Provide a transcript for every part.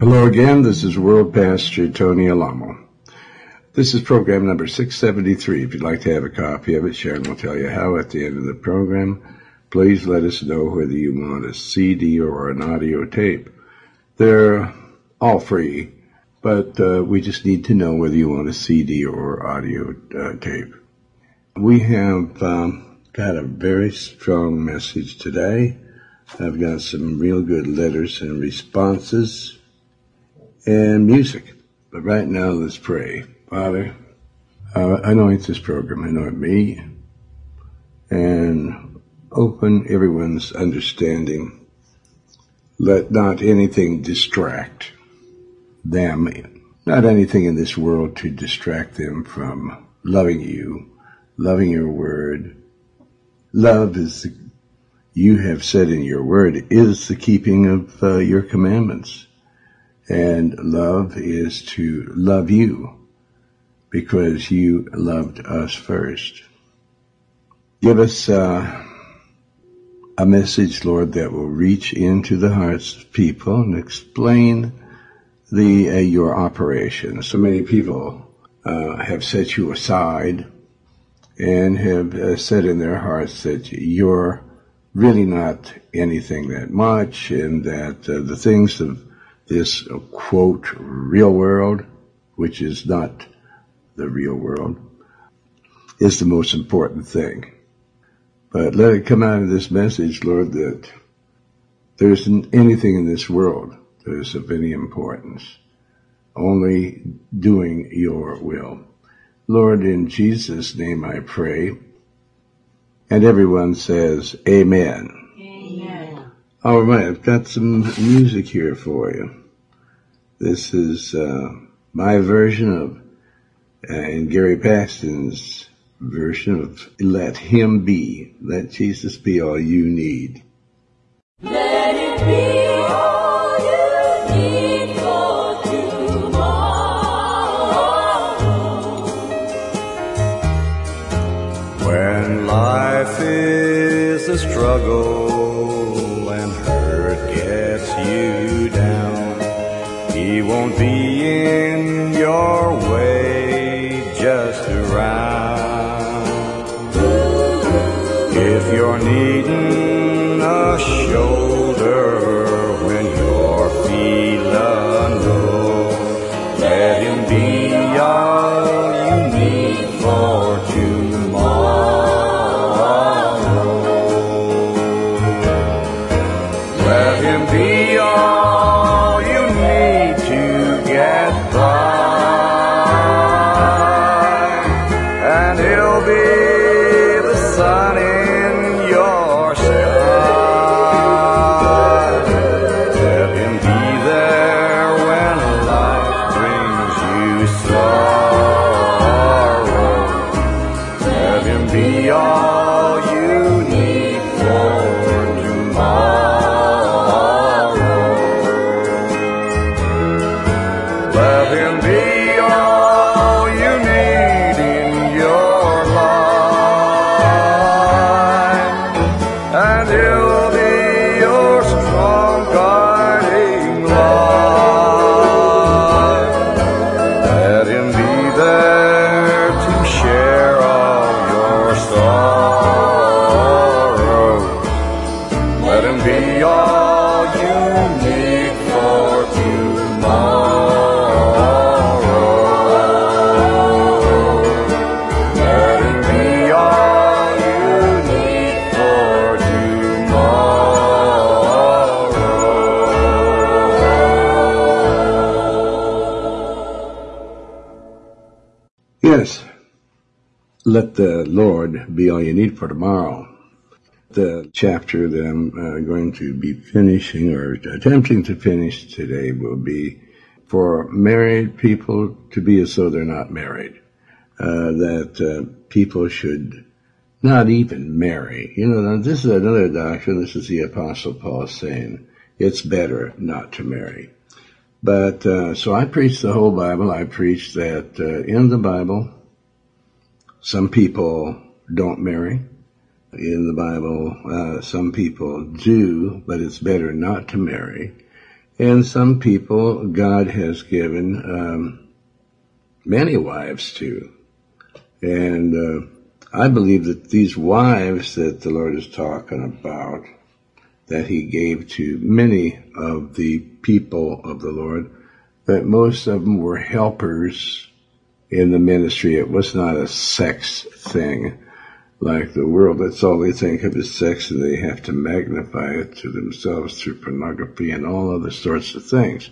Hello again. This is World Pastor Tony Alamo. This is program number 673. If you'd like to have a copy of it, Sharon will tell you how at the end of the program. Please let us know whether you want a CD or an audio tape. They're all free, but uh, we just need to know whether you want a CD or audio uh, tape. We have um, got a very strong message today. I've got some real good letters and responses and music. But right now, let's pray. Father, uh, anoint this program, anoint me, and open everyone's understanding. Let not anything distract them, not anything in this world to distract them from loving you, loving your word. Love is, the, you have said in your word, is the keeping of uh, your commandments. And love is to love you because you loved us first. Give us uh, a message, Lord, that will reach into the hearts of people and explain the uh, your operation. So many people uh, have set you aside and have uh, said in their hearts that you're really not anything that much and that uh, the things of this uh, quote real world, which is not the real world, is the most important thing. But let it come out of this message, Lord, that there isn't anything in this world that is of any importance. Only doing your will. Lord, in Jesus' name I pray. And everyone says, Amen. Amen. All right, I've got some music here for you. This is uh, my version of, uh, and Gary Paxton's version of Let Him Be. Let Jesus be all you need. Let it be won't be in your way, Let the Lord be all you need for tomorrow. The chapter that I'm uh, going to be finishing or attempting to finish today will be for married people to be as though they're not married. Uh, that uh, people should not even marry. You know, this is another doctrine. This is the Apostle Paul saying it's better not to marry. But uh, so I preach the whole Bible. I preach that uh, in the Bible, some people don't marry. In the Bible, uh, some people do, but it's better not to marry. And some people God has given um, many wives to. And uh, I believe that these wives that the Lord is talking about, that He gave to many of the people of the Lord, that most of them were helpers in the ministry. It was not a sex thing like the world. That's all they think of is sex and they have to magnify it to themselves through pornography and all other sorts of things.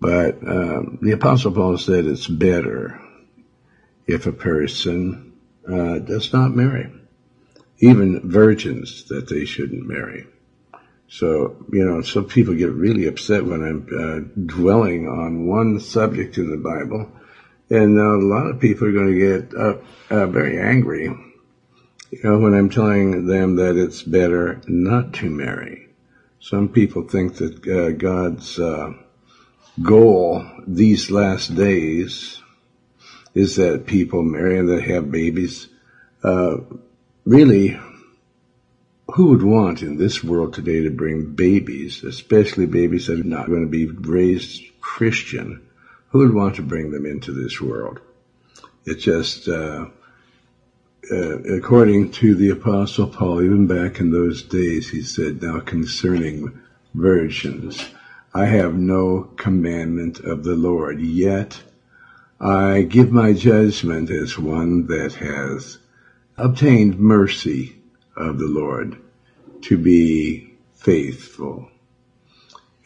But um, the Apostle Paul said it's better if a person uh, does not marry, even virgins that they shouldn't marry. So, you know, some people get really upset when I'm uh, dwelling on one subject in the Bible, and uh, a lot of people are going to get uh, uh, very angry, you know, when I'm telling them that it's better not to marry. Some people think that uh, God's uh, goal these last days is that people marry and that have babies. Uh, really, who would want in this world today to bring babies, especially babies that are not going to be raised Christian? Who would want to bring them into this world? It just, uh, uh, according to the Apostle Paul, even back in those days, he said, Now concerning virgins, I have no commandment of the Lord, yet I give my judgment as one that has obtained mercy of the Lord to be faithful.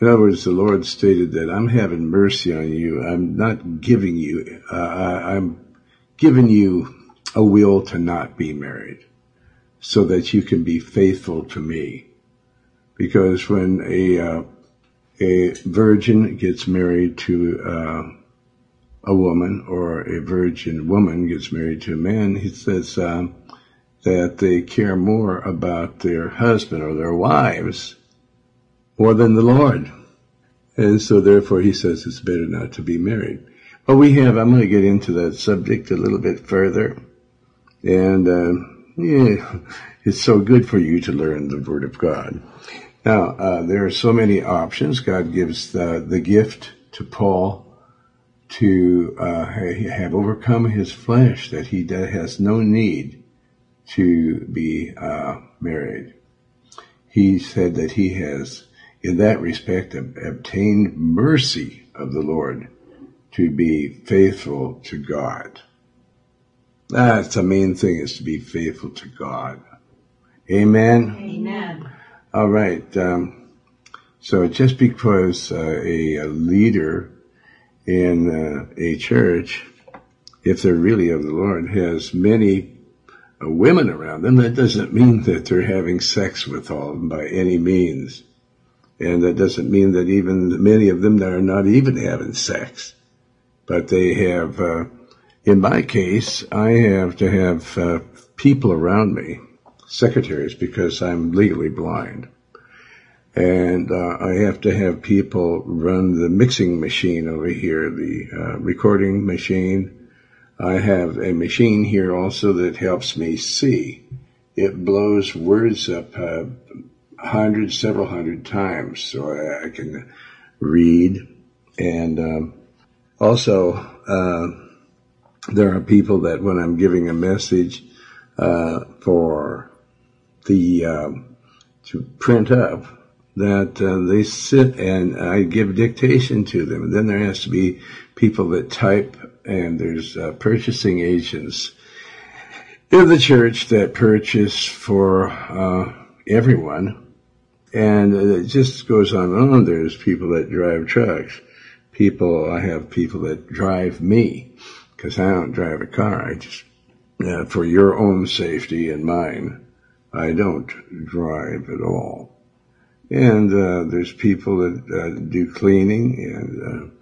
In other words, the Lord stated that I'm having mercy on you. I'm not giving you, uh, I'm giving you a will to not be married so that you can be faithful to me. Because when a, uh, a virgin gets married to, uh, a woman or a virgin woman gets married to a man, he says, um, that they care more about their husband or their wives more than the Lord. And so therefore he says it's better not to be married. But we have, I'm going to get into that subject a little bit further. And, uh, yeah, it's so good for you to learn the Word of God. Now, uh, there are so many options. God gives the, the gift to Paul to uh, have overcome his flesh, that he has no need to be uh, married. He said that he has, in that respect, ob- obtained mercy of the Lord to be faithful to God. That's the main thing is to be faithful to God. Amen. Amen. All right. Um, so just because uh, a, a leader in uh, a church, if they're really of the Lord, has many uh, women around them, that doesn't mean that they're having sex with all of them by any means. And that doesn't mean that even many of them are not even having sex. But they have, uh, in my case, I have to have uh, people around me, secretaries, because I'm legally blind and uh, I have to have people run the mixing machine over here, the uh, recording machine. I have a machine here also that helps me see. It blows words up hundreds, several hundred times, so I, I can read. And um, also, uh, there are people that when I'm giving a message uh, for the um, to print up that uh, they sit and I give dictation to them. And then there has to be people that type, and there's uh, purchasing agents in the church that purchase for uh, everyone. And it just goes on and on. There's people that drive trucks. People, I have people that drive me because I don't drive a car. I just, uh, for your own safety and mine, I don't drive at all and uh, there's people that uh, do cleaning and uh,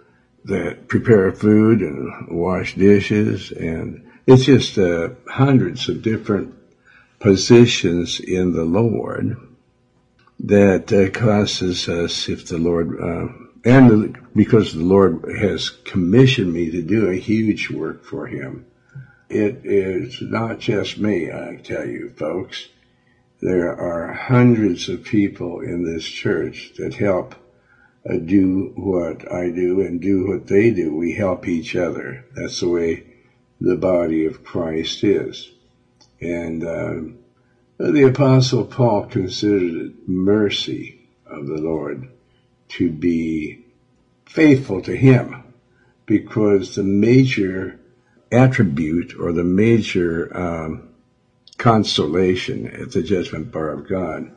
that prepare food and wash dishes, and it's just uh, hundreds of different positions in the Lord that uh, causes us, if the Lord uh, and because the Lord has commissioned me to do a huge work for Him. It is not just me, I tell you, folks there are hundreds of people in this church that help uh, do what I do and do what they do. We help each other. That's the way the body of Christ is. And um, the Apostle Paul considered it mercy of the Lord to be faithful to Him because the major attribute or the major um, consolation at the judgment bar of God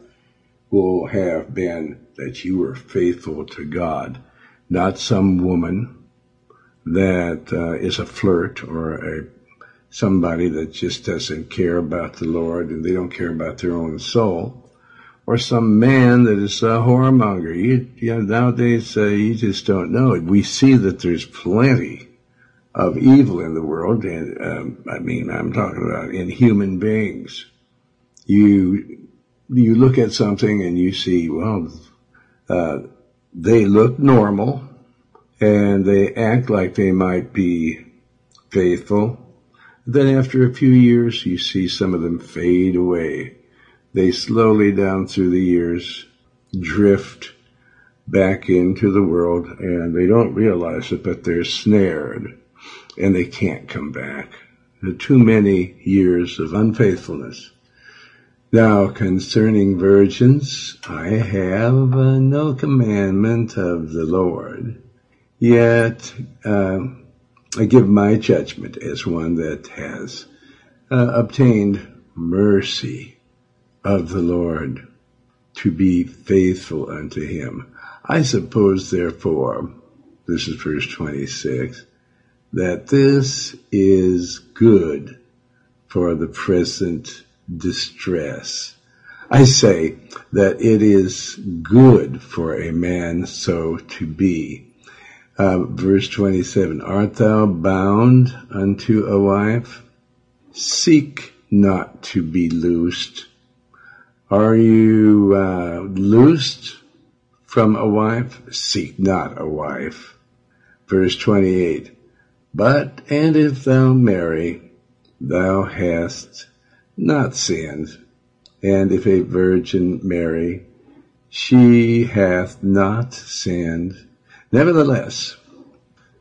will have been that you were faithful to God, not some woman that uh, is a flirt or a somebody that just doesn't care about the Lord and they don't care about their own soul, or some man that is a whoremonger. You, you know, nowadays uh, you just don't know. We see that there's plenty of evil in the world, and um, I mean, I'm talking about in human beings. You you look at something and you see, well, uh, they look normal, and they act like they might be faithful. Then after a few years, you see some of them fade away. They slowly down through the years drift back into the world and they don't realize it, but they're snared and they can't come back. The Too many years of unfaithfulness. Now, concerning virgins, I have uh, no commandment of the Lord, yet uh, I give my judgment as one that has uh, obtained mercy of the Lord to be faithful unto him. I suppose, therefore, this is verse 26, that this is good for the present distress. I say that it is good for a man so to be. Uh, verse 27, Art thou bound unto a wife? Seek not to be loosed. Are you uh, loosed from a wife? Seek not a wife. Verse 28, But, and if thou marry, thou hast not sinned. And if a virgin marry, she hath not sinned. Nevertheless,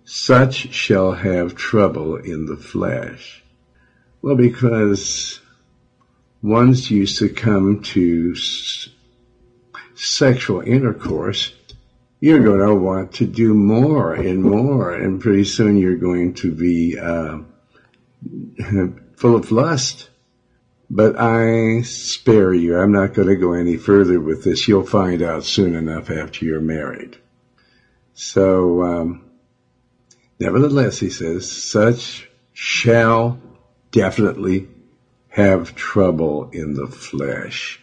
such shall have trouble in the flesh. Well, because once you succumb to s- sexual intercourse, you're going to want to do more and more, and pretty soon you're going to be uh, full of lust. But I spare you. I'm not going to go any further with this. You'll find out soon enough after you're married. So, um, nevertheless, he says, such shall definitely have trouble in the flesh.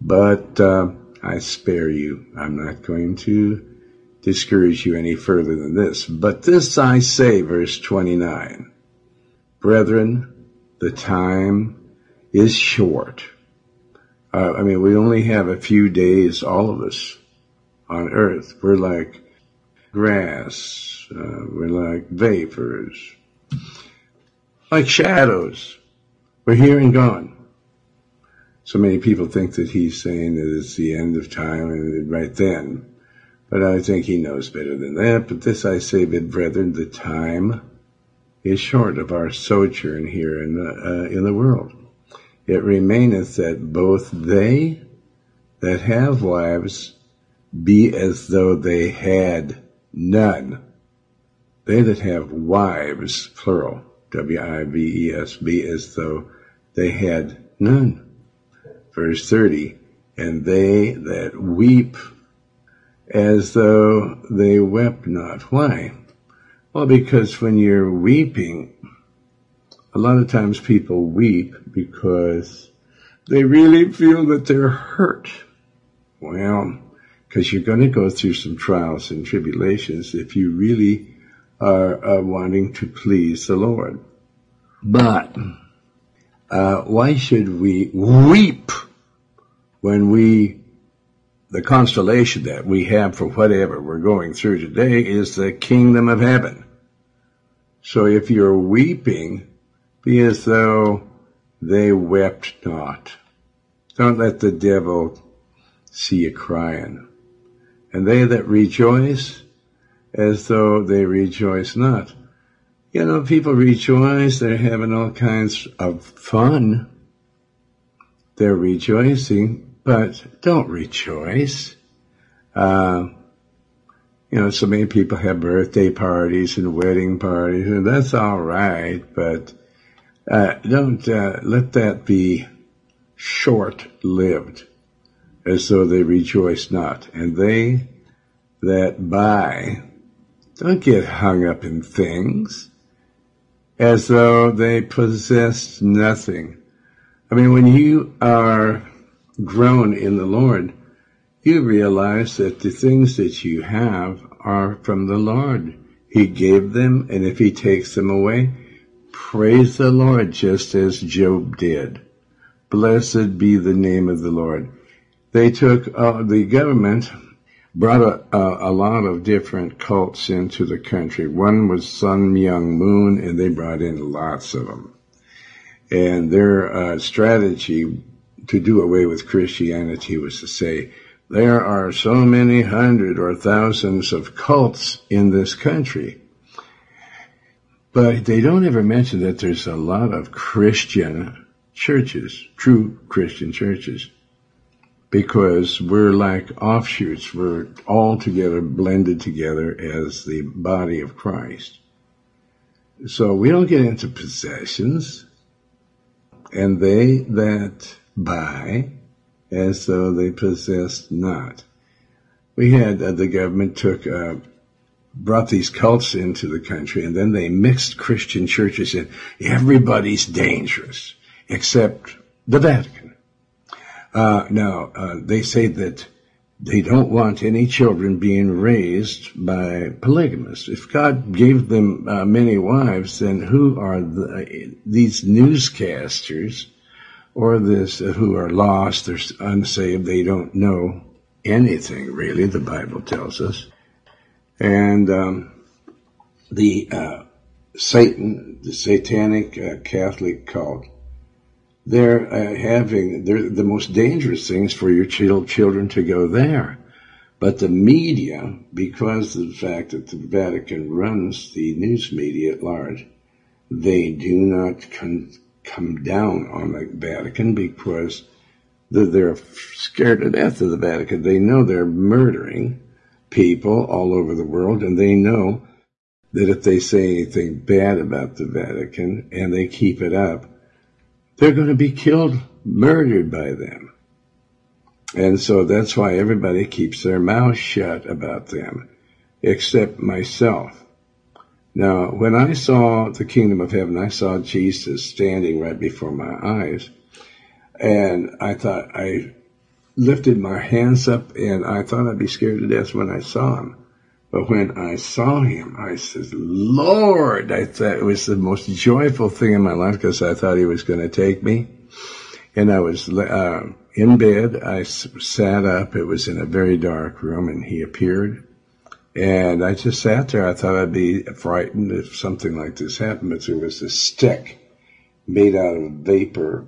But uh, I spare you. I'm not going to discourage you any further than this. But this I say, verse 29. Brethren, the time is short. Uh, I mean, we only have a few days, all of us, on earth. We're like grass. Uh, we're like vapors. Like shadows. We're here and gone. So many people think that he's saying that it's the end of time and right then. But I think he knows better than that. But this I say, but brethren, the time is short of our sojourn here in the, uh, in the world. It remaineth that both they that have wives be as though they had none. They that have wives, plural, W-I-V-E-S, be as though they had none. Verse 30, and they that weep as though they wept not. Why? Well, because when you're weeping, a lot of times people weep because they really feel that they're hurt. Well, because you're going to go through some trials and tribulations if you really are wanting to please the Lord. But uh, why should we weep when we, the constellation that we have for whatever we're going through today is the kingdom of heaven. So if you're weeping, be as though they wept not. Don't let the devil see you crying. And they that rejoice as though they rejoice not. You know, people rejoice, they're having all kinds of fun. They're rejoicing, but don't rejoice. Uh, you know, so many people have birthday parties and wedding parties, and that's all right, but uh, don't uh, let that be short-lived, as though they rejoice not. And they that buy don't get hung up in things as though they possess nothing. I mean, when you are grown in the Lord, you realize that the things that you have are from the Lord. He gave them, and if He takes them away, praise the Lord, just as Job did. Blessed be the name of the Lord. They took, uh, the government brought a, a, a, lot of different cults into the country. One was Sun Myung Moon, and they brought in lots of them. And their uh, strategy to do away with Christianity was to say, there are so many hundred or thousands of cults in this country. But they don't ever mention that there's a lot of Christian churches, true Christian churches because we're like offshoots. We're all together, blended together as the body of Christ. So we don't get into possessions, and they that buy as though they possessed not. We had uh, the government took uh, brought these cults into the country, and then they mixed Christian churches in. Everybody's dangerous except the Vatican. Uh, now, uh, they say that they don't want any children being raised by polygamists. If God gave them uh, many wives, then who are the, these newscasters or this uh, who are lost or unsaved? They don't know anything really. The Bible tells us, and um, the uh, Satan, the Satanic uh, Catholic cult they're uh, having they're the most dangerous things for your children to go there. But the media, because of the fact that the Vatican runs the news media at large, they do not con- come down on the Vatican because they're scared to death of the Vatican. They know they're murdering people all over the world, and they know that if they say anything bad about the Vatican and they keep it up, they're going to be killed, murdered by them. And so that's why everybody keeps their mouth shut about them, except myself. Now, when I saw the kingdom of heaven, I saw Jesus standing right before my eyes. And I thought, I lifted my hands up and I thought I'd be scared to death when I saw him. But when I saw him, I said, Lord, I thought it was the most joyful thing in my life because I thought he was going to take me. And I was uh, in bed. I sat up. It was in a very dark room and he appeared. And I just sat there. I thought I'd be frightened if something like this happened, but there was a stick made out of vapor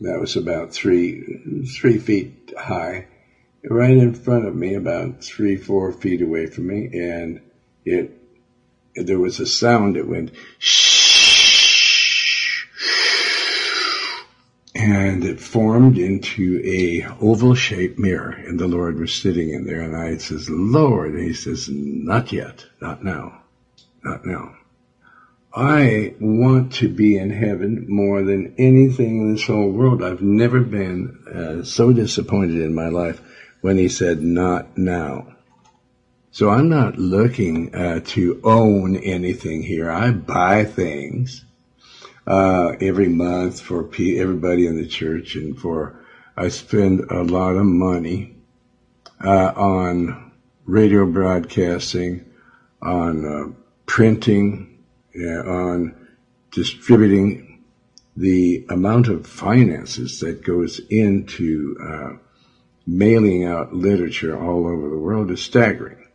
that was about three, three feet high right in front of me, about three, four feet away from me, and it there was a sound that went shh, and it formed into a oval shaped mirror, and the Lord was sitting in there, and I says, Lord, and he says, not yet, not now, not now. I want to be in heaven more than anything in this whole world. I've never been uh, so disappointed in my life when he said, not now. So I'm not looking uh, to own anything here. I buy things uh, every month for everybody in the church, and for I spend a lot of money uh, on radio broadcasting, on uh, printing, on distributing. The amount of finances that goes into uh, mailing out literature all over the world is staggering.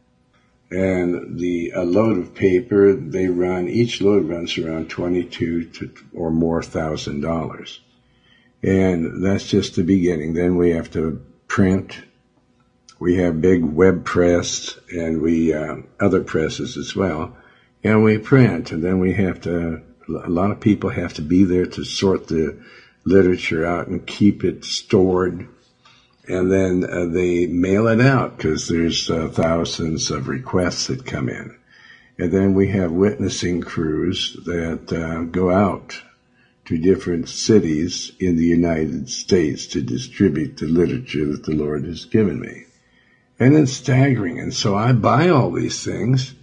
And the a load of paper they run each load runs around twenty two to or more thousand dollars, and that's just the beginning. Then we have to print we have big web press and we uh, other presses as well, and we print, and then we have to. A lot of people have to be there to sort the literature out and keep it stored, and then uh, they mail it out because there's uh, thousands of requests that come in, and then we have witnessing crews that uh, go out to different cities in the United States to distribute the literature that the Lord has given me. And it's staggering. And so I buy all these things.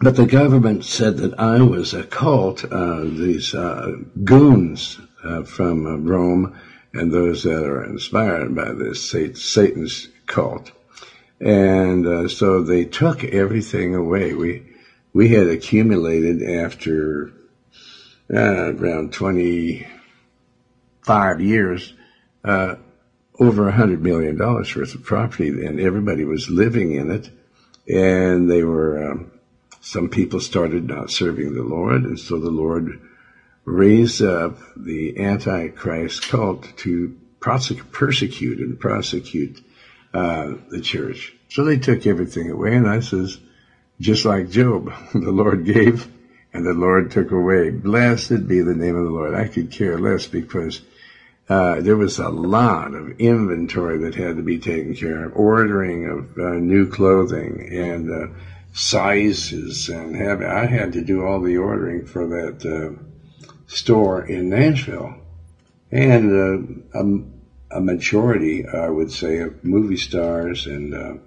But the government said that I was a cult, these uh, goons uh, from uh, Rome and those that are inspired by this Satan's cult. And uh, so they took everything away. We we had accumulated after uh, around 25 years, uh, over a hundred million dollars worth of property, and everybody was living in it. And they were, um, some people started not serving the Lord, and so the Lord raised up the Antichrist cult to persecute and prosecute uh, the church. So they took everything away, and I says, just like Job, the Lord gave and the Lord took away. Blessed be the name of the Lord. I could care less because uh, there was a lot of inventory that had to be taken care of, ordering of uh, new clothing and uh, sizes, and have, I had to do all the ordering for that uh, store in Nashville, and uh, a, a, majority, I would say, of movie stars and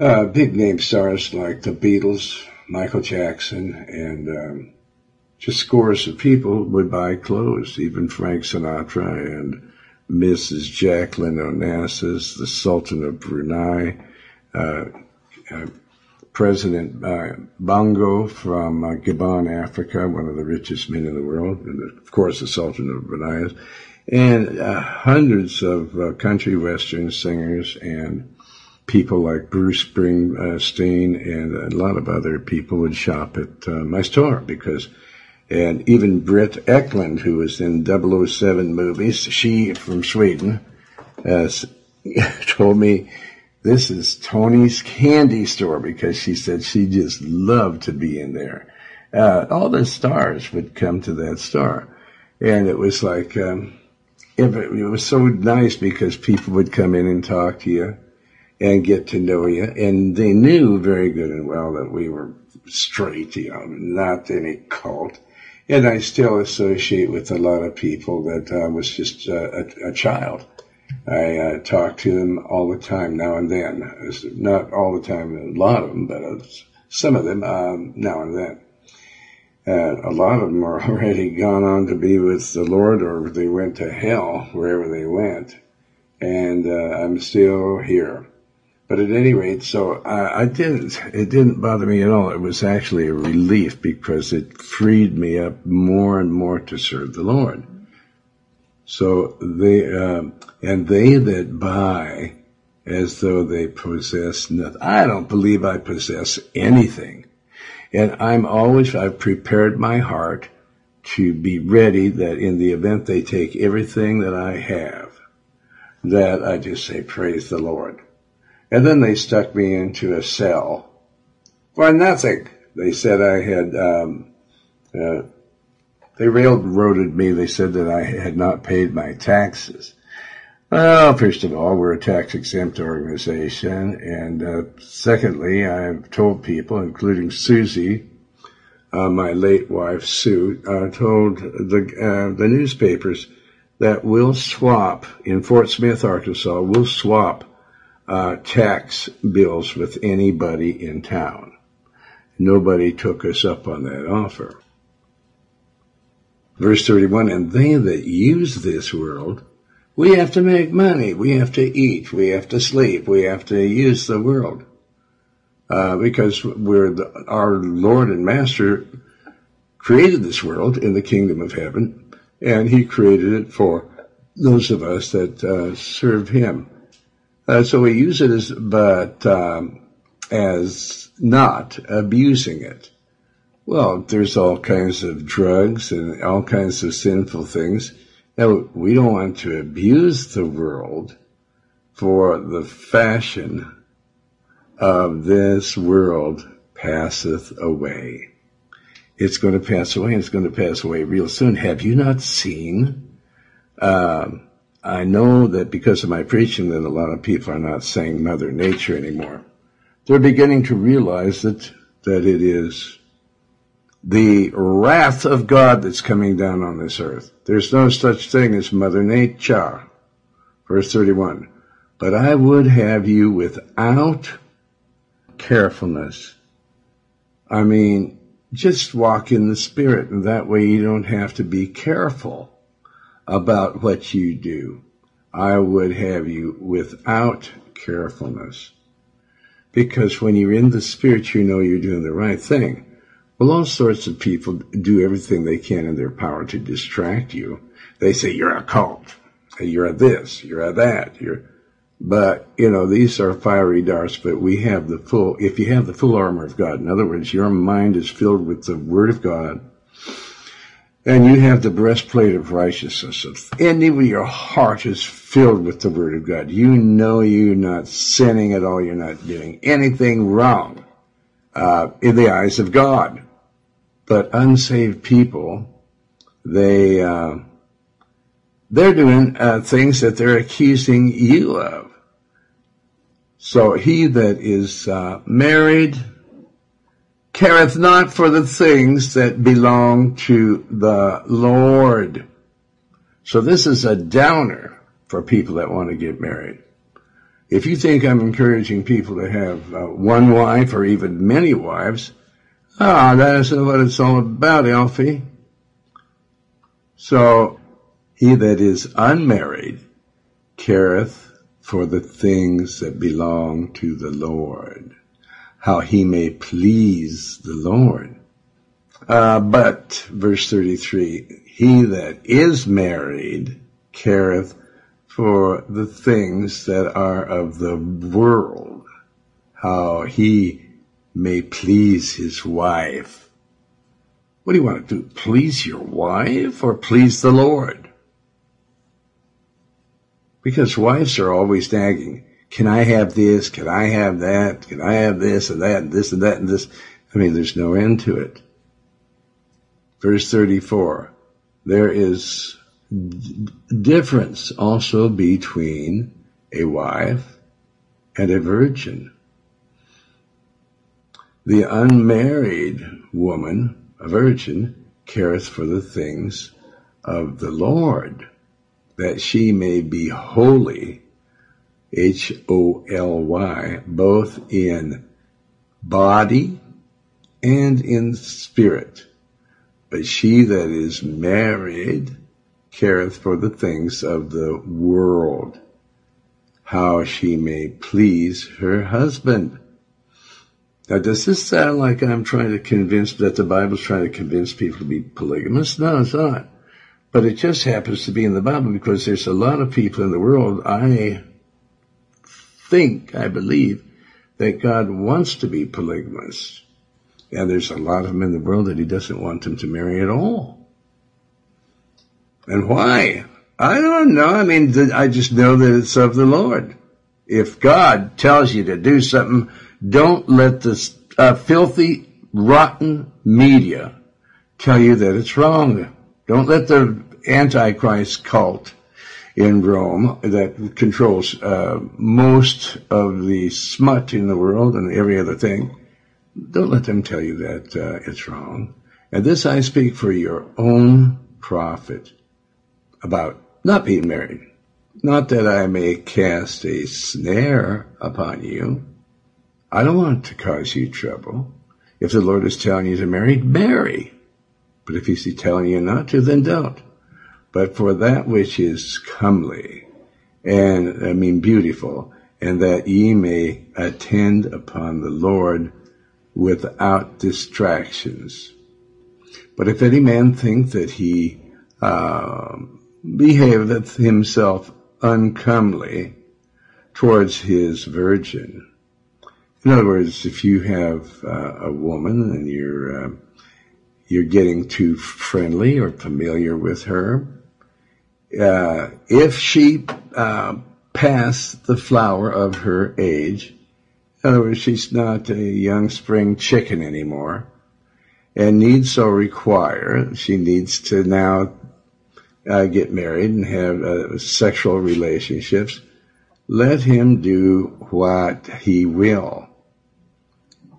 uh, big name stars like the Beatles, Michael Jackson, and um, just scores of people would buy clothes, even Frank Sinatra and Mrs. Jacqueline Onassis, the Sultan of Brunei, uh, uh, President uh, Bongo from uh, Gabon, Africa, one of the richest men in the world, and of course the Sultan of Brunei, and uh, hundreds of country western singers and people like Bruce Springsteen and a lot of other people would shop at my store because, and even Britt Ekland, who was in 007 movies, she from Sweden, uh, told me this is Tony's candy store because she said she just loved to be in there. Uh, all the stars would come to that store. And it was like, um, it, it was so nice because people would come in and talk to you and get to know you. And they knew very good and well that we were straight, you know, not any cult. And I still associate with a lot of people that I uh, was just uh, a, a, child. I uh, talk to them all the time now and then. It's not all the time, a lot of them, but some of them um, now and then. A lot of them are already gone on to be with the Lord or they went to hell wherever they went. And uh, I'm still here. But at any rate, so I, I, didn't, it didn't bother me at all. It was actually a relief because it freed me up more and more to serve the Lord. So they, um, and they that buy as though they possess nothing. I don't believe I possess anything. And I'm always, I've prepared my heart to be ready that in the event they take everything that I have, that I just say, praise the Lord. And then they stuck me into a cell for nothing. They said I had, um, uh, they railroaded me. They said that I had not paid my taxes. Well, first of all, we're a tax exempt organization. And uh, secondly, I've told people, including Susie, uh, my late wife Sue, uh, told the, uh, the newspapers that we'll swap in Fort Smith, Arkansas, we'll swap uh, tax bills with anybody in town. Nobody took us up on that offer. Verse 31, and they that use this world, we have to make money, we have to eat, we have to sleep, we have to use the world. Uh, because we're the, our Lord and Master created this world in the kingdom of heaven, and He created it for those of us that uh, serve Him. Uh, so we use it as, but um, as not abusing it. Well, there's all kinds of drugs and all kinds of sinful things. Now, we don't want to abuse the world for the fashion of this world passeth away. It's going to pass away it's going to pass away real soon. Have you not seen? Um, I know that because of my preaching that a lot of people are not saying Mother Nature anymore. They're beginning to realize that, that it is the wrath of God that's coming down on this earth. There's no such thing as Mother Nature. Verse 31. But I would have you without carefulness. I mean, just walk in the Spirit, and that way you don't have to be careful about what you do. I would have you without carefulness. Because when you're in the Spirit, you know you're doing the right thing. Well, all sorts of people do everything they can in their power to distract you. They say, you're a cult. You're a this. You're a that. You're, but, you know, these are fiery darts, but we have the full, if you have the full armor of God, in other words, your mind is filled with the Word of God, and you have the breastplate of righteousness, and even your heart is filled with the Word of God. You know you're not sinning at all, you're not doing anything wrong uh, in the eyes of God. But unsaved people, they, uh, they're doing uh, things that they're accusing you of. So he that is uh, married careth not for the things that belong to the Lord. So this is a downer for people that want to get married. If you think I'm encouraging people to have uh, one wife or even many wives, ah, that isn't what it's all about, Alfie. So he that is unmarried careth for the things that belong to the Lord, how he may please the Lord. Uh, but, verse 33, he that is married careth for the things that are of the world, how he may please his wife. What do you want to do? Please your wife or please the Lord? Because wives are always nagging. Can I have this? Can I have that? Can I have this and that and this and that and this? I mean, there's no end to it. Verse 34. There is difference also between a wife and a virgin. The unmarried woman, a virgin, careth for the things of the Lord that she may be holy, H-O-L-Y, both in body and in spirit. But she that is married careth for the things of the world, how she may please her husband. Now, does this sound like I'm trying to convince that the Bible's trying to convince people to be polygamous? No, it's not. But it just happens to be in the Bible because there's a lot of people in the world, I think, I believe, that God wants to be polygamous. And there's a lot of them in the world that he doesn't want them to marry at all. And why? I don't know. I mean, I just know that it's of the Lord. If God tells you to do something, don't let the uh, filthy, rotten media tell you that it's wrong. Don't let the Antichrist cult in Rome that controls uh, most of the smut in the world and every other thing. Don't let them tell you that uh, it's wrong. And this I speak for your own profit about not being married. Not that I may cast a snare upon you. I don't want to cause you trouble. If the Lord is telling you to marry, marry. But if he's telling you not to, then don't. But for that which is comely and, I mean, beautiful, and that ye may attend upon the Lord without distractions. But if any man think that he uh, behaveth himself uncomely towards his virgin, in other words, if you have uh, a woman and you're uh, you're getting too friendly or familiar with her, uh, if she uh, past the flower of her age. In other words, she's not a young spring chicken anymore and needs so require, she needs to now uh, get married and have uh, sexual relationships. Let him do what he will.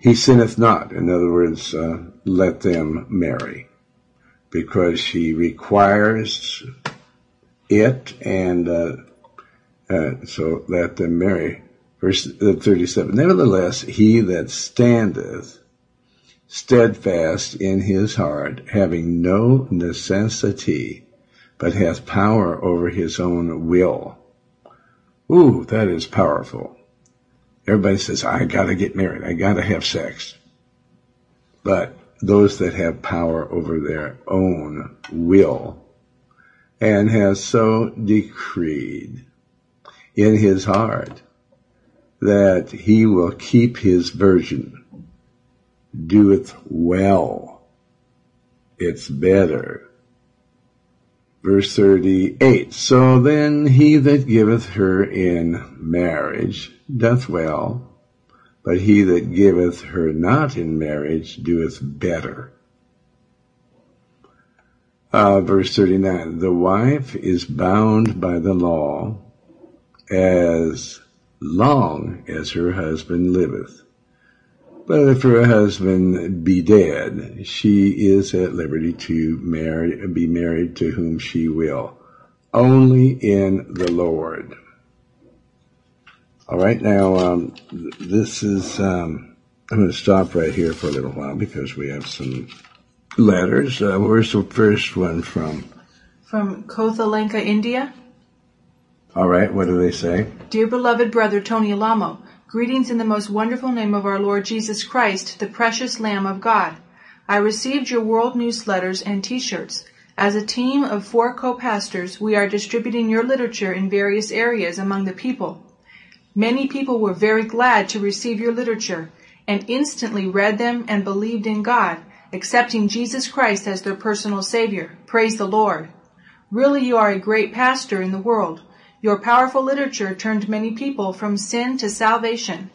He sinneth not. In other words, uh, let them marry because she requires it and uh, uh, so let them marry. Verse uh, 37. Nevertheless, he that standeth steadfast in his heart, having no necessity, but hath power over his own will. Ooh, that is powerful. Everybody says, I gotta get married. I gotta have sex. But those that have power over their own will and has so decreed in his heart that he will keep his virgin doeth well. It's better. Verse 38. So then he that giveth her in marriage doth well, but he that giveth her not in marriage doeth better. Uh, verse 39. The wife is bound by the law as long as her husband liveth. But if her husband be dead, she is at liberty to marry, be married to whom she will, only in the Lord. All right, now um, this is. Um, I'm going to stop right here for a little while because we have some letters. Uh, where's the first one from? From Kothalanka, India. All right, what do they say? Dear beloved brother Tony Alamo, greetings in the most wonderful name of our Lord Jesus Christ, the precious Lamb of God. I received your world newsletters and t-shirts. As a team of four co-pastors, we are distributing your literature in various areas among the people. Many people were very glad to receive your literature and instantly read them and believed in God, accepting Jesus Christ as their personal Savior. Praise the Lord. Really, you are a great pastor in the world. Your powerful literature turned many people from sin to salvation.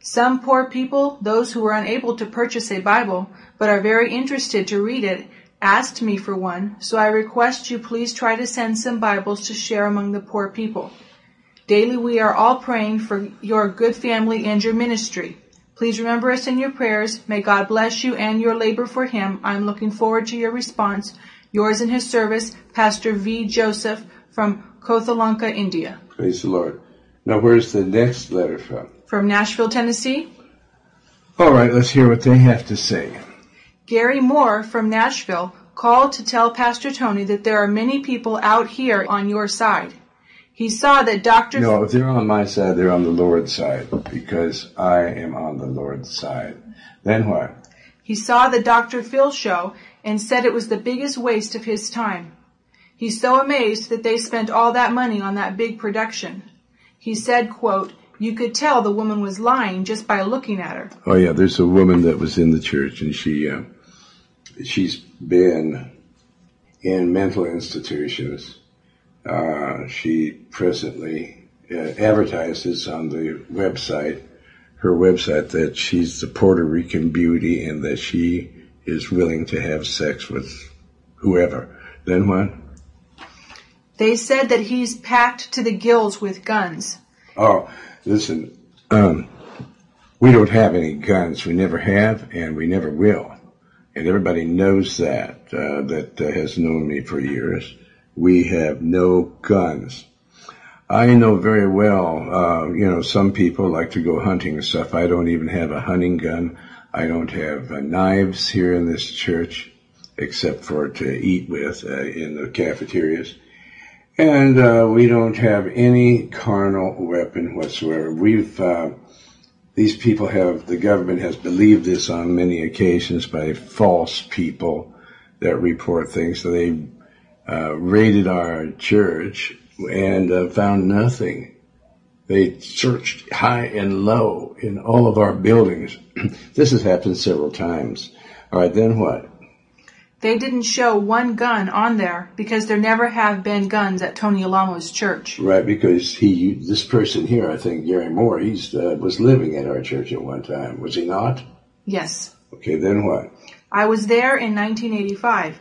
Some poor people, those who were unable to purchase a Bible, but are very interested to read it, asked me for one, so I request you please try to send some Bibles to share among the poor people. Daily we are all praying for your good family and your ministry. Please remember us in your prayers. May God bless you and your labor for Him. I'm looking forward to your response. Yours in His service, Pastor V. Joseph from Kothalanka, India. Praise the Lord. Now, where's the next letter from? From Nashville, Tennessee, All right, let's hear what they have to say. Gary Moore from Nashville called to tell Pastor Tony that there are many people out here on your side. He saw that Dr. No, if they're on my side, they're on the Lord's side because I am on the Lord's side. Then what? He saw the Dr. Phil show and said it was the biggest waste of his time. He's so amazed that they spent all that money on that big production. He said, quote, you could tell the woman was lying just by looking at her. Oh yeah, there's a woman that was in the church and she, uh, she's been in mental institutions. Uh, she presently uh, advertises on the website, her website, that she's the Puerto Rican beauty and that she is willing to have sex with whoever. Then what? They said that he's packed to the gills with guns. Oh, listen, um, we don't have any guns. We never have, and we never will. And everybody knows that, uh, that uh, has known me for years. We have no guns. I know very well, uh, you know, some people like to go hunting and stuff. I don't even have a hunting gun. I don't have uh, knives here in this church, except for to eat with uh, in the cafeterias. And uh, we don't have any carnal weapon whatsoever. We've uh, these people have the government has believed this on many occasions by false people that report things. So they uh, raided our church and uh, found nothing. They searched high and low in all of our buildings. this has happened several times. All right, then what? They didn't show one gun on there because there never have been guns at Tony Alamo's church. Right, because he, this person here, I think Gary Moore, he's uh, was living at our church at one time, was he not? Yes. Okay, then what? I was there in 1985.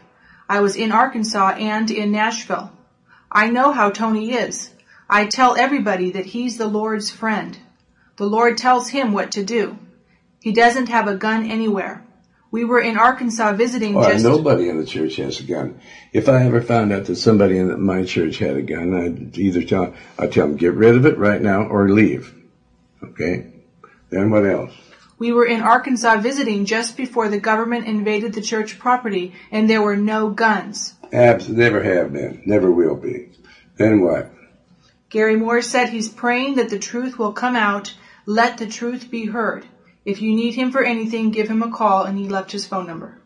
I was in Arkansas and in Nashville. I know how Tony is. I tell everybody that he's the Lord's friend. The Lord tells him what to do. He doesn't have a gun anywhere. We were in Arkansas visiting Well, just nobody in the church has a gun. If I ever found out that somebody in my church had a gun, I'd either tell, I'd tell them, get rid of it right now or leave. Okay? Then what else? we were in Arkansas visiting just before the government invaded the church property and there were no guns. Abs never have been, never will be. Then what? Gary Moore said he's praying that the truth will come out. Let the truth be heard. If you need him for anything, give him a call, and he left his phone number.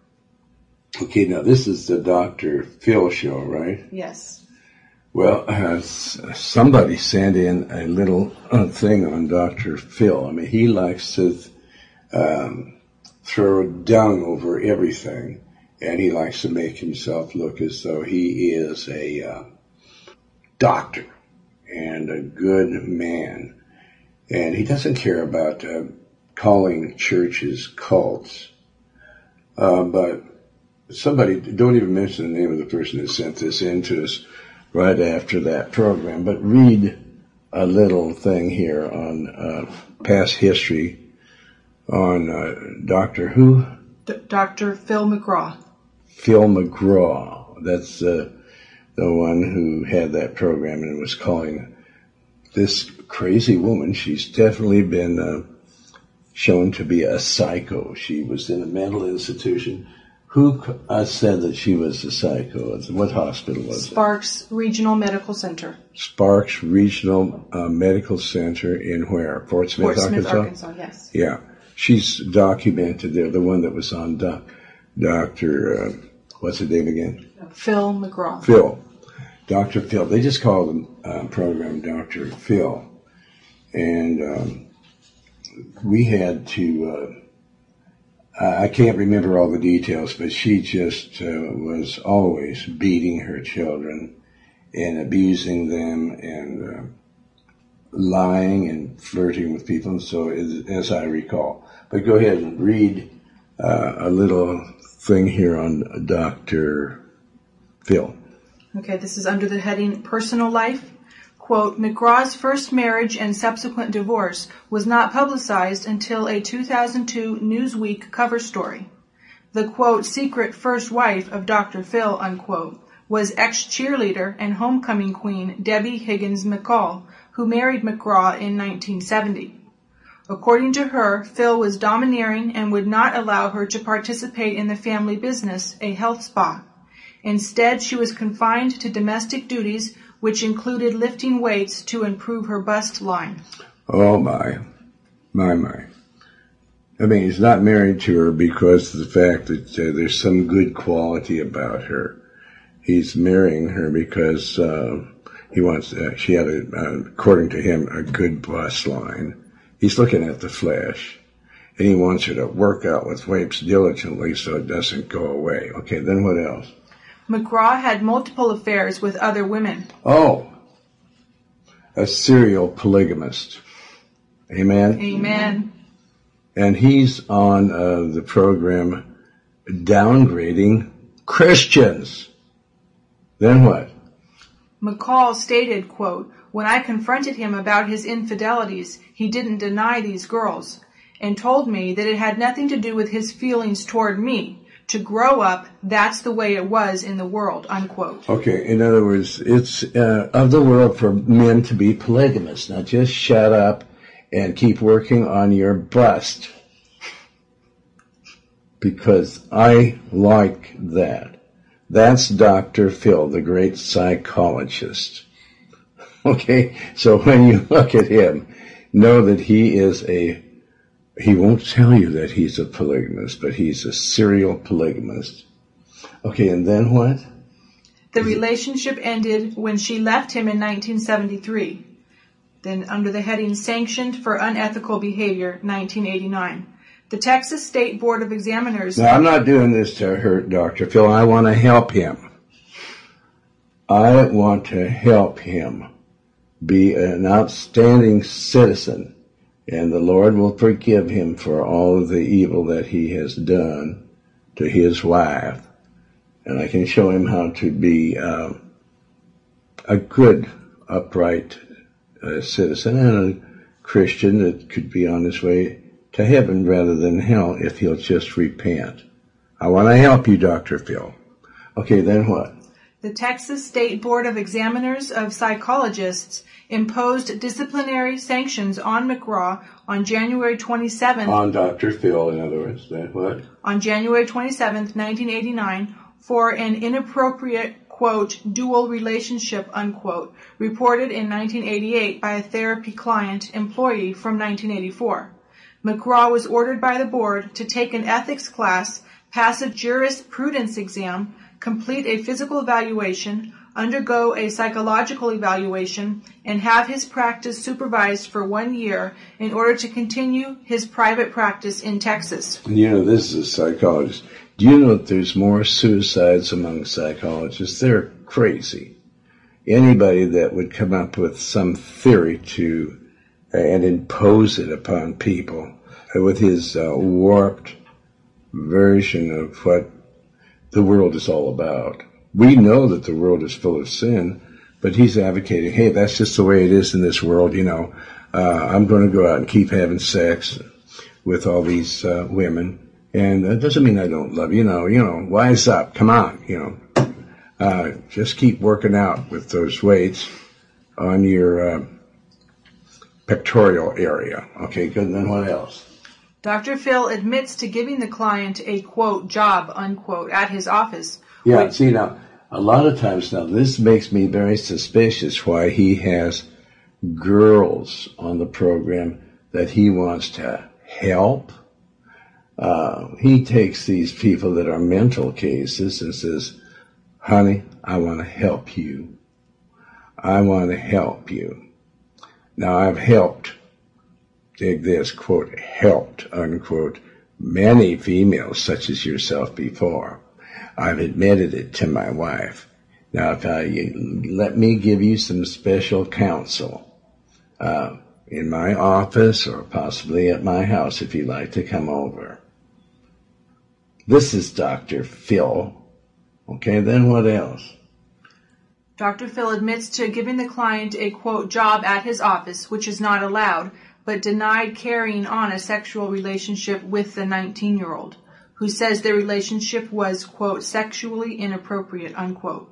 Okay, now this is the Dr. Phil show, right? Yes. Well, uh, somebody sent in a little uh, thing on Dr. Phil. I mean, he likes to um, throw dung over everything, and he likes to make himself look as though he is a uh, doctor and a good man. And he doesn't care about uh, calling churches cults. Uh, but somebody, don't even mention the name of the person that sent this in to us right after that program, but read a little thing here on uh, past history on uh, Doctor Who, D- Dr. Phil McGraw. Phil McGraw. That's uh, the one who had that program and was calling this crazy woman. She's definitely been uh, shown to be a psycho. She was in a mental institution. Who uh, said that she was a psycho? What hospital was it? Sparks Regional Medical Center, Sparks Regional uh, Medical Center in where? Fort Smith, Fort Smith, Arkansas? Arkansas. Yes. Yeah. She's documented there, the one that was on doc, Dr. Uh, what's his name again? Phil McGraw. Phil. Dr. Phil. They just called the uh, program Dr. Phil. And um, we had to, uh, I can't remember all the details, but she just uh, was always beating her children and abusing them and uh, lying and flirting with people. And so, as, as I recall. But go ahead and read uh, a little thing here on Dr. Phil. Okay, this is under the heading Personal Life. Quote, McGraw's first marriage and subsequent divorce was not publicized until a 2002 Newsweek cover story. The quote, secret first wife of Dr. Phil, unquote, was ex-cheerleader and homecoming queen Debbie Higgins McCall, who married McGraw in 1970. According to her, Phil was domineering and would not allow her to participate in the family business, a health spa. Instead, she was confined to domestic duties, which included lifting weights to improve her bust line. Oh my, my, my. I mean, he's not married to her because of the fact that uh, there's some good quality about her. He's marrying her because uh, he wants. Uh, she had, a, uh, according to him, a good bust line. He's looking at the flesh, and he wants her to work out with weights diligently so it doesn't go away. Okay, then what else? McGraw had multiple affairs with other women. Oh, a serial polygamist. Amen. Amen. and he's on uh, the program downgrading Christians. Then what? McCall stated, quote, When I confronted him about his infidelities, he didn't deny these girls and told me that it had nothing to do with his feelings toward me. To grow up, that's the way it was in the world, unquote. Okay, in other words, it's uh, of the world for men to be polygamous. Now just shut up and keep working on your bust. Because I like that. That's Dr. Phil, the great psychologist. Okay, so when you look at him, know that he is a, he won't tell you that he's a polygamist, but he's a serial polygamist. Okay, and then what? The relationship ended when she left him in 1973. Then under the heading Sanctioned for Unethical Behavior, 1989. The Texas State Board of Examiners. Now, I'm not doing this to hurt Dr. Phil. I want to help him. I want to help him be an outstanding citizen, and the Lord will forgive him for all of the evil that he has done to his wife. And I can show him how to be um, a good, upright uh, citizen and a Christian that could be on his way to heaven rather than hell if he'll just repent. I want to help you, Dr. Phil. Okay, then what? The Texas State Board of Examiners of Psychologists imposed disciplinary sanctions on McGraw on January 27th, On Dr. Phil, in other words. Then what? on January 27th, 1989 for an inappropriate quote dual relationship unquote reported in 1988 by a therapy client employee from 1984. McGraw was ordered by the board to take an ethics class, pass a jurisprudence exam, complete a physical evaluation, undergo a psychological evaluation, and have his practice supervised for one year in order to continue his private practice in Texas. You know, this is a psychologist. Do you know that there's more suicides among psychologists? They're crazy. Anybody that would come up with some theory to and impose it upon people uh, with his uh, warped version of what the world is all about. We know that the world is full of sin, but he's advocating, hey, that's just the way it is in this world, you know. Uh, I'm going to go out and keep having sex with all these uh, women, and that doesn't mean I don't love you. Know, you know, wise up, come on, you know. Uh, just keep working out with those weights on your uh, pectoral area. Okay, good. And then what else? Dr. Phil admits to giving the client a quote job unquote at his office. Yeah, which- see now, a lot of times now, this makes me very suspicious why he has girls on the program that he wants to help. Uh, he takes these people that are mental cases and says, honey, I want to help you. I want to help you. Now I've helped, dig this, quote, helped, unquote, many females such as yourself before. I've admitted it to my wife. Now, if I let me give you some special counsel uh, in my office or possibly at my house if you'd like to come over. This is Dr. Phil. Okay, then what else? Dr. Phil admits to giving the client a quote job at his office, which is not allowed, but denied carrying on a sexual relationship with the 19 year old, who says their relationship was quote sexually inappropriate unquote.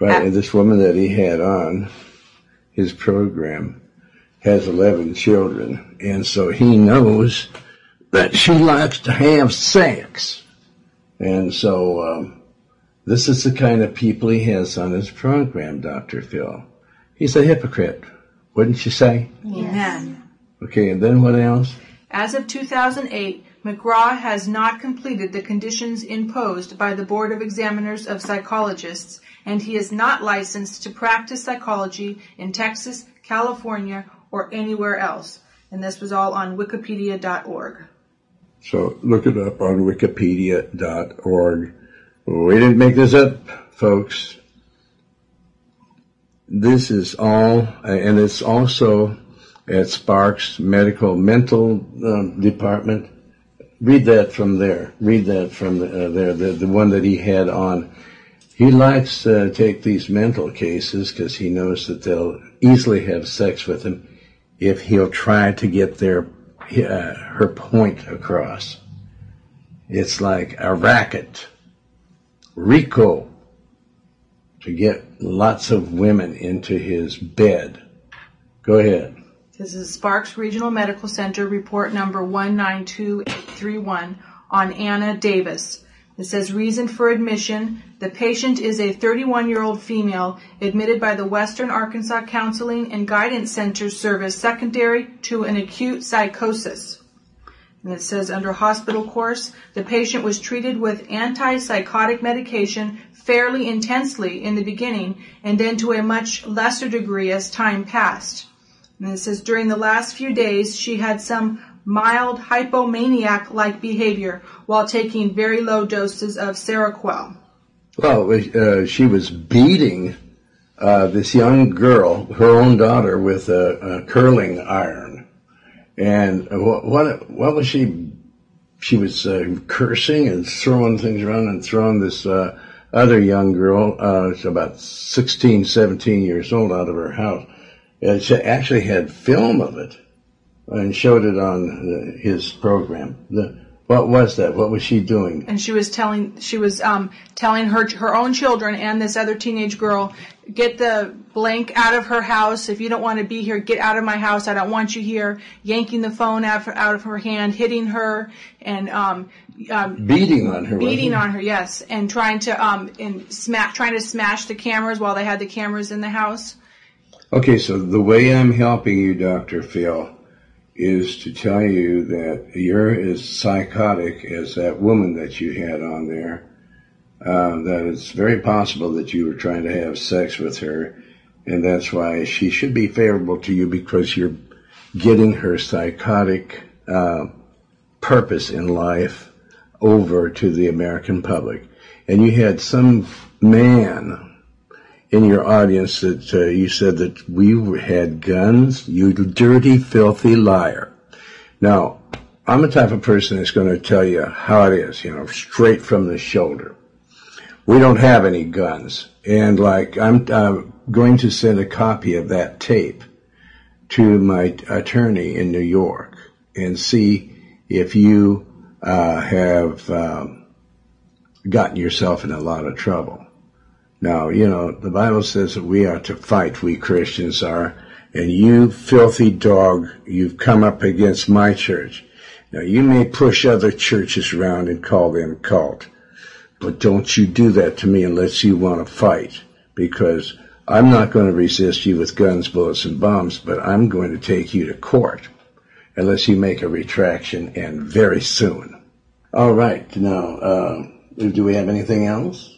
Right, and this woman that he had on his program has 11 children, and so he knows that she likes to have sex. And so, um, this is the kind of people he has on his program, Dr. Phil. He's a hypocrite, wouldn't you say? Amen. Okay, and then what else? As of 2008, McGraw has not completed the conditions imposed by the Board of Examiners of Psychologists, and he is not licensed to practice psychology in Texas, California, or anywhere else. And this was all on wikipedia.org. So look it up on wikipedia.org. We didn't make this up, folks. This is all, and it's also at Sparks Medical Mental um, Department. Read that from there. Read that from uh, there. The, the one that he had on. He likes to take these mental cases because he knows that they'll easily have sex with him if he'll try to get their uh, her point across. It's like a racket, Rico, to get lots of women into his bed. Go ahead. This is Sparks Regional Medical Center report number 192831 on Anna Davis. It says reason for admission. The patient is a 31 year old female admitted by the Western Arkansas Counseling and Guidance Center service secondary to an acute psychosis. And it says under hospital course, the patient was treated with antipsychotic medication fairly intensely in the beginning and then to a much lesser degree as time passed. And it says during the last few days, she had some mild hypomaniac-like behavior while taking very low doses of Seroquel. Well, uh, she was beating uh, this young girl, her own daughter, with a, a curling iron. And what, what what was she? She was uh, cursing and throwing things around and throwing this uh, other young girl, uh, about 16, 17 years old, out of her house. And she actually had film of it and showed it on the, his program. The, what was that? What was she doing? and she was telling she was um, telling her her own children and this other teenage girl get the blank out of her house if you don't want to be here get out of my house i don't want you here yanking the phone out, of- out of her hand hitting her and um, um, Beating on her. beating on her yes and trying to um and smash trying to smash the cameras while they had the cameras in the house? Okay, so the way I'm helping you, Dr. Phil, is to tell you that you're as psychotic as that woman that you had on there. Uh, that it's very possible that you were trying to have sex with her, and that's why she should be favorable to you because you're getting her psychotic uh, purpose in life over to the American public. And you had some man in your audience that uh, you said that we had guns, you dirty, filthy liar. Now, I'm the type of person that's going to tell you how it is, you know, straight from the shoulder. We don't have any guns. And like, I'm going to send a copy of that tape to my attorney in New York and see if you uh, have um, gotten yourself in a lot of trouble. Now, you know, the Bible says that we are to fight, we Christians are, and you filthy dog, you've come up against my church. Now, you may push other churches around and call them cult, but don't you do that to me unless you want to fight, because I'm not going to resist you with guns, bullets, and bombs, but I'm going to take you to court unless you make a retraction, and very soon. All right, now, uh, do we have anything else?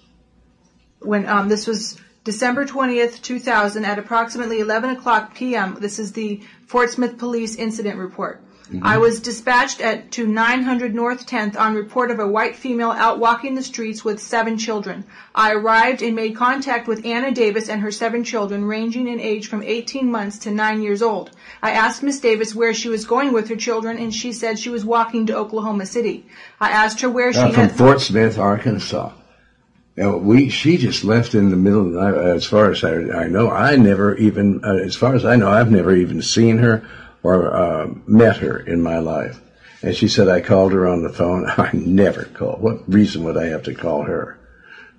When um, this was December 20th, 2000, at approximately 11 o'clock p.m. This is the Fort Smith Police Incident Report. I was dispatched at to 900 North 10th on report of a white female out walking the streets with seven children. I arrived and made contact with Anna Davis and her seven children, ranging in age from 18 months to 9 years old. I asked Miss Davis where she was going with her children, and she said she was walking to Oklahoma City. I asked her where she from had. Fort Smith, Arkansas. We she just left in the middle of the night. As far as I, I know, I never even, uh, as far as I know, I've never even seen her or uh, met her in my life. And she said I called her on the phone. I never called. What reason would I have to call her?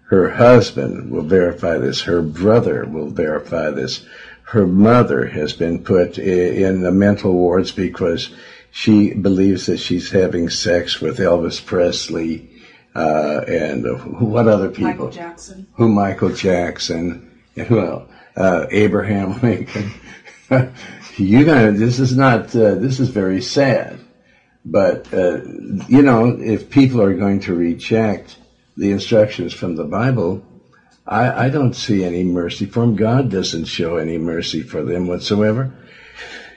Her husband will verify this. Her brother will verify this. Her mother has been put in the mental wards because she believes that she's having sex with Elvis Presley uh, and what other people? Michael Jackson. Who Michael Jackson and who else? Uh, Abraham Lincoln. you gonna? This is not. Uh, this is very sad. But uh, you know, if people are going to reject the instructions from the Bible, I, I don't see any mercy for them. God doesn't show any mercy for them whatsoever.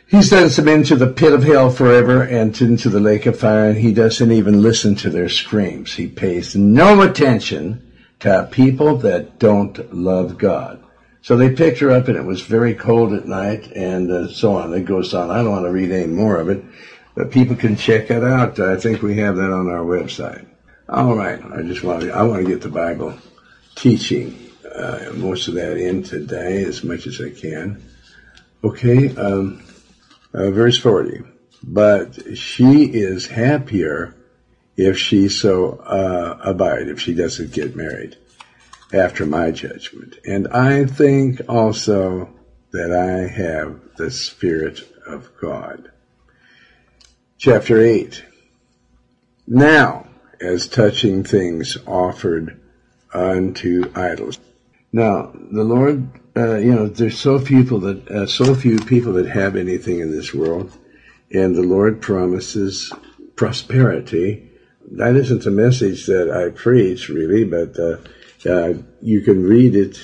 He sends them into the pit of hell forever and into the lake of fire, and he doesn't even listen to their screams. He pays no attention to people that don't love God. So they picked her up, and it was very cold at night, and uh, so on. It goes on. I don't want to read any more of it, but people can check it out. I think we have that on our website. All right. I just want to, I want to get the Bible teaching uh, most of that in today as much as I can. Okay. Um, uh, verse 40. But she is happier if she so uh, abide, if she doesn't get married after my judgment. And I think also that I have the Spirit of God. Chapter 8. Now, as touching things offered unto idols. Now, the Lord, uh, you know, there's so few people that, uh, so few people that have anything in this world, and the Lord promises prosperity. That isn't the message that I preach, really, but uh, uh, you can read it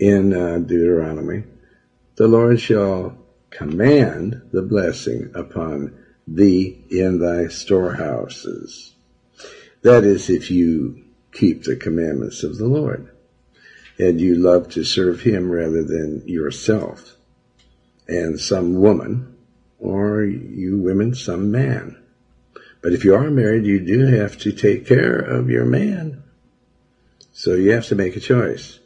in uh, Deuteronomy. The Lord shall command the blessing upon thee in thy storehouses. That is, if you keep the commandments of the Lord and you love to serve him rather than yourself and some woman or you women, some man. But if you are married, you do have to take care of your man. So you have to make a choice.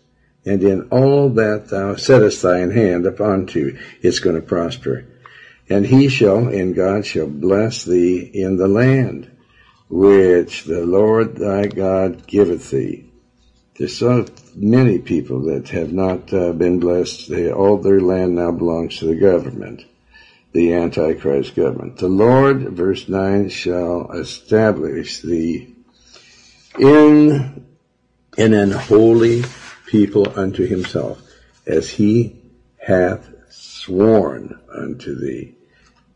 And in all that thou settest thine hand upon to, it's going to prosper. And he shall, and God shall bless thee in the land which the Lord thy God giveth thee. There's so many people that have not uh, been blessed. They, all their land now belongs to the government, the Antichrist government. The Lord, verse 9, shall establish thee in, in an holy people unto himself, as he hath sworn unto thee,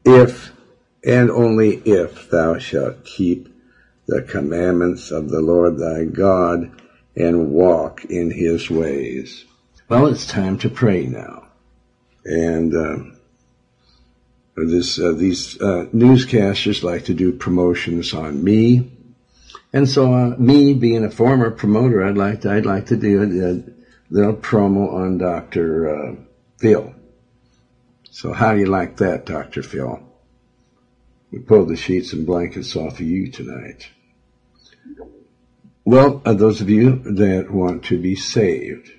if and only if thou shalt keep the commandments of the Lord thy God and walk in his ways. Well, it's time to pray now. And uh, this, uh, these uh, newscasters like to do promotions on me. And so, uh, me being a former promoter, I'd like to, I'd like to do a, little promo on Dr. Uh, Phil. So how do you like that, Dr. Phil? We pulled the sheets and blankets off of you tonight. Well, uh, those of you that want to be saved,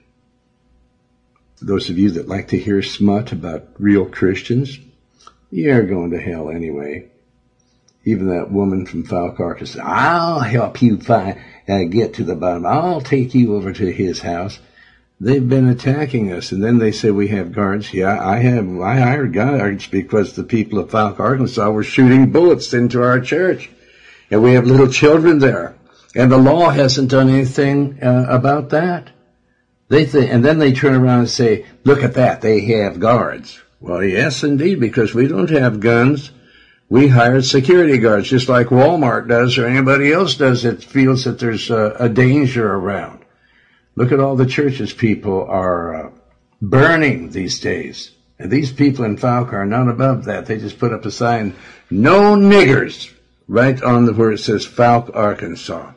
those of you that like to hear smut about real Christians, you're going to hell anyway. Even that woman from Fouke, Arkansas, I'll help you find, uh, get to the bottom. I'll take you over to his house. They've been attacking us, and then they say we have guards. Yeah, I have. I hired guards because the people of Fouke, Arkansas, were shooting bullets into our church, and we have little children there, and the law hasn't done anything uh, about that. They th- and then they turn around and say, "Look at that! They have guards." Well, yes, indeed, because we don't have guns. We hired security guards, just like Walmart does or anybody else does that feels that there's a, a danger around. Look at all the churches people are uh, burning these days. And these people in Fouke are not above that. They just put up a sign, no niggers, right on the where it says Fouke, Arkansas.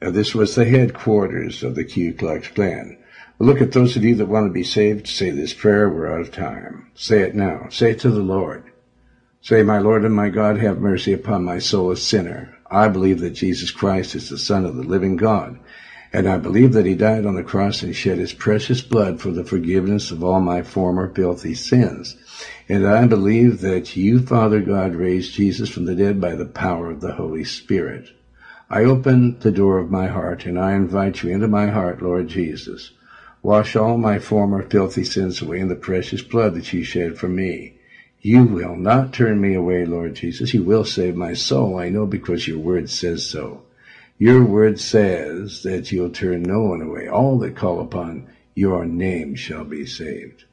This was the headquarters of the Ku Klux Klan. Look at those of you that want to be saved. Say this prayer. We're out of time. Say it now. Say it to the Lord. Say, my Lord and my God, have mercy upon my soul, a sinner. I believe that Jesus Christ is the Son of the living God. And I believe that he died on the cross and shed his precious blood for the forgiveness of all my former filthy sins. And I believe that you, Father God, raised Jesus from the dead by the power of the Holy Spirit. I open the door of my heart and I invite you into my heart, Lord Jesus. Wash all my former filthy sins away in the precious blood that you shed for me. You will not turn me away, Lord Jesus. You will save my soul. I know because your word says so. Your word says that you'll turn no one away. All that call upon your name shall be saved.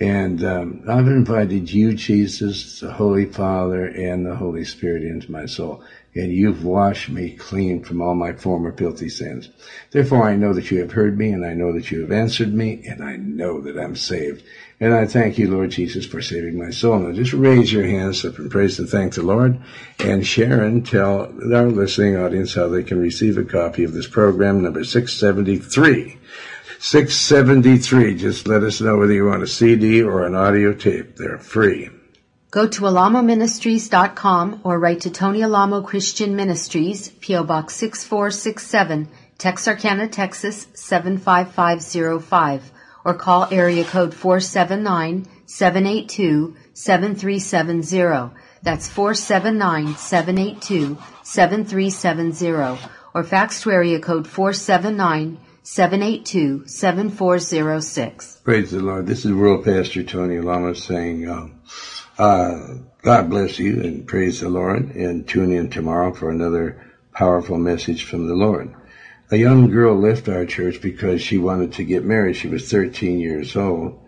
And um, I've invited you, Jesus, the Holy Father, and the Holy Spirit into my soul. And you've washed me clean from all my former filthy sins. Therefore, I know that you have heard me, and I know that you have answered me, and I know that I'm saved. And I thank you, Lord Jesus, for saving my soul. Now just raise your hands up and praise and thank the Lord. And Sharon, tell our listening audience how they can receive a copy of this program, number 673. 673. Just let us know whether you want a CD or an audio tape. They're free. Go to alamoministries.com or write to Tony Alamo Christian Ministries, P.O. Box 6467, Texarkana, Texas 75505, or call area code 479-782-7370. That's 479-782-7370, or fax to area code 479-782-7406. Praise the Lord. This is World Pastor Tony Alamo saying, um, uh, God bless you and praise the Lord and tune in tomorrow for another powerful message from the Lord. A young girl left our church because she wanted to get married. She was 13 years old.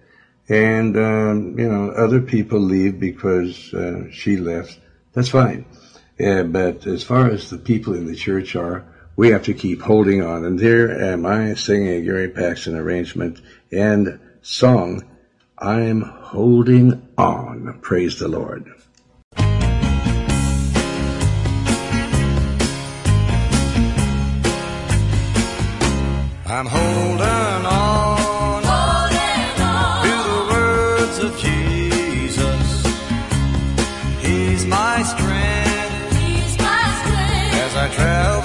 And, um, you know, other people leave because uh, she left. That's fine. Yeah, but as far as the people in the church are, we have to keep holding on. And there am I singing a Gary Paxton arrangement and song, I'm holding on. Praise the Lord. I'm holding on, holding on to the words of Jesus. He's my strength, He's my strength. as I travel.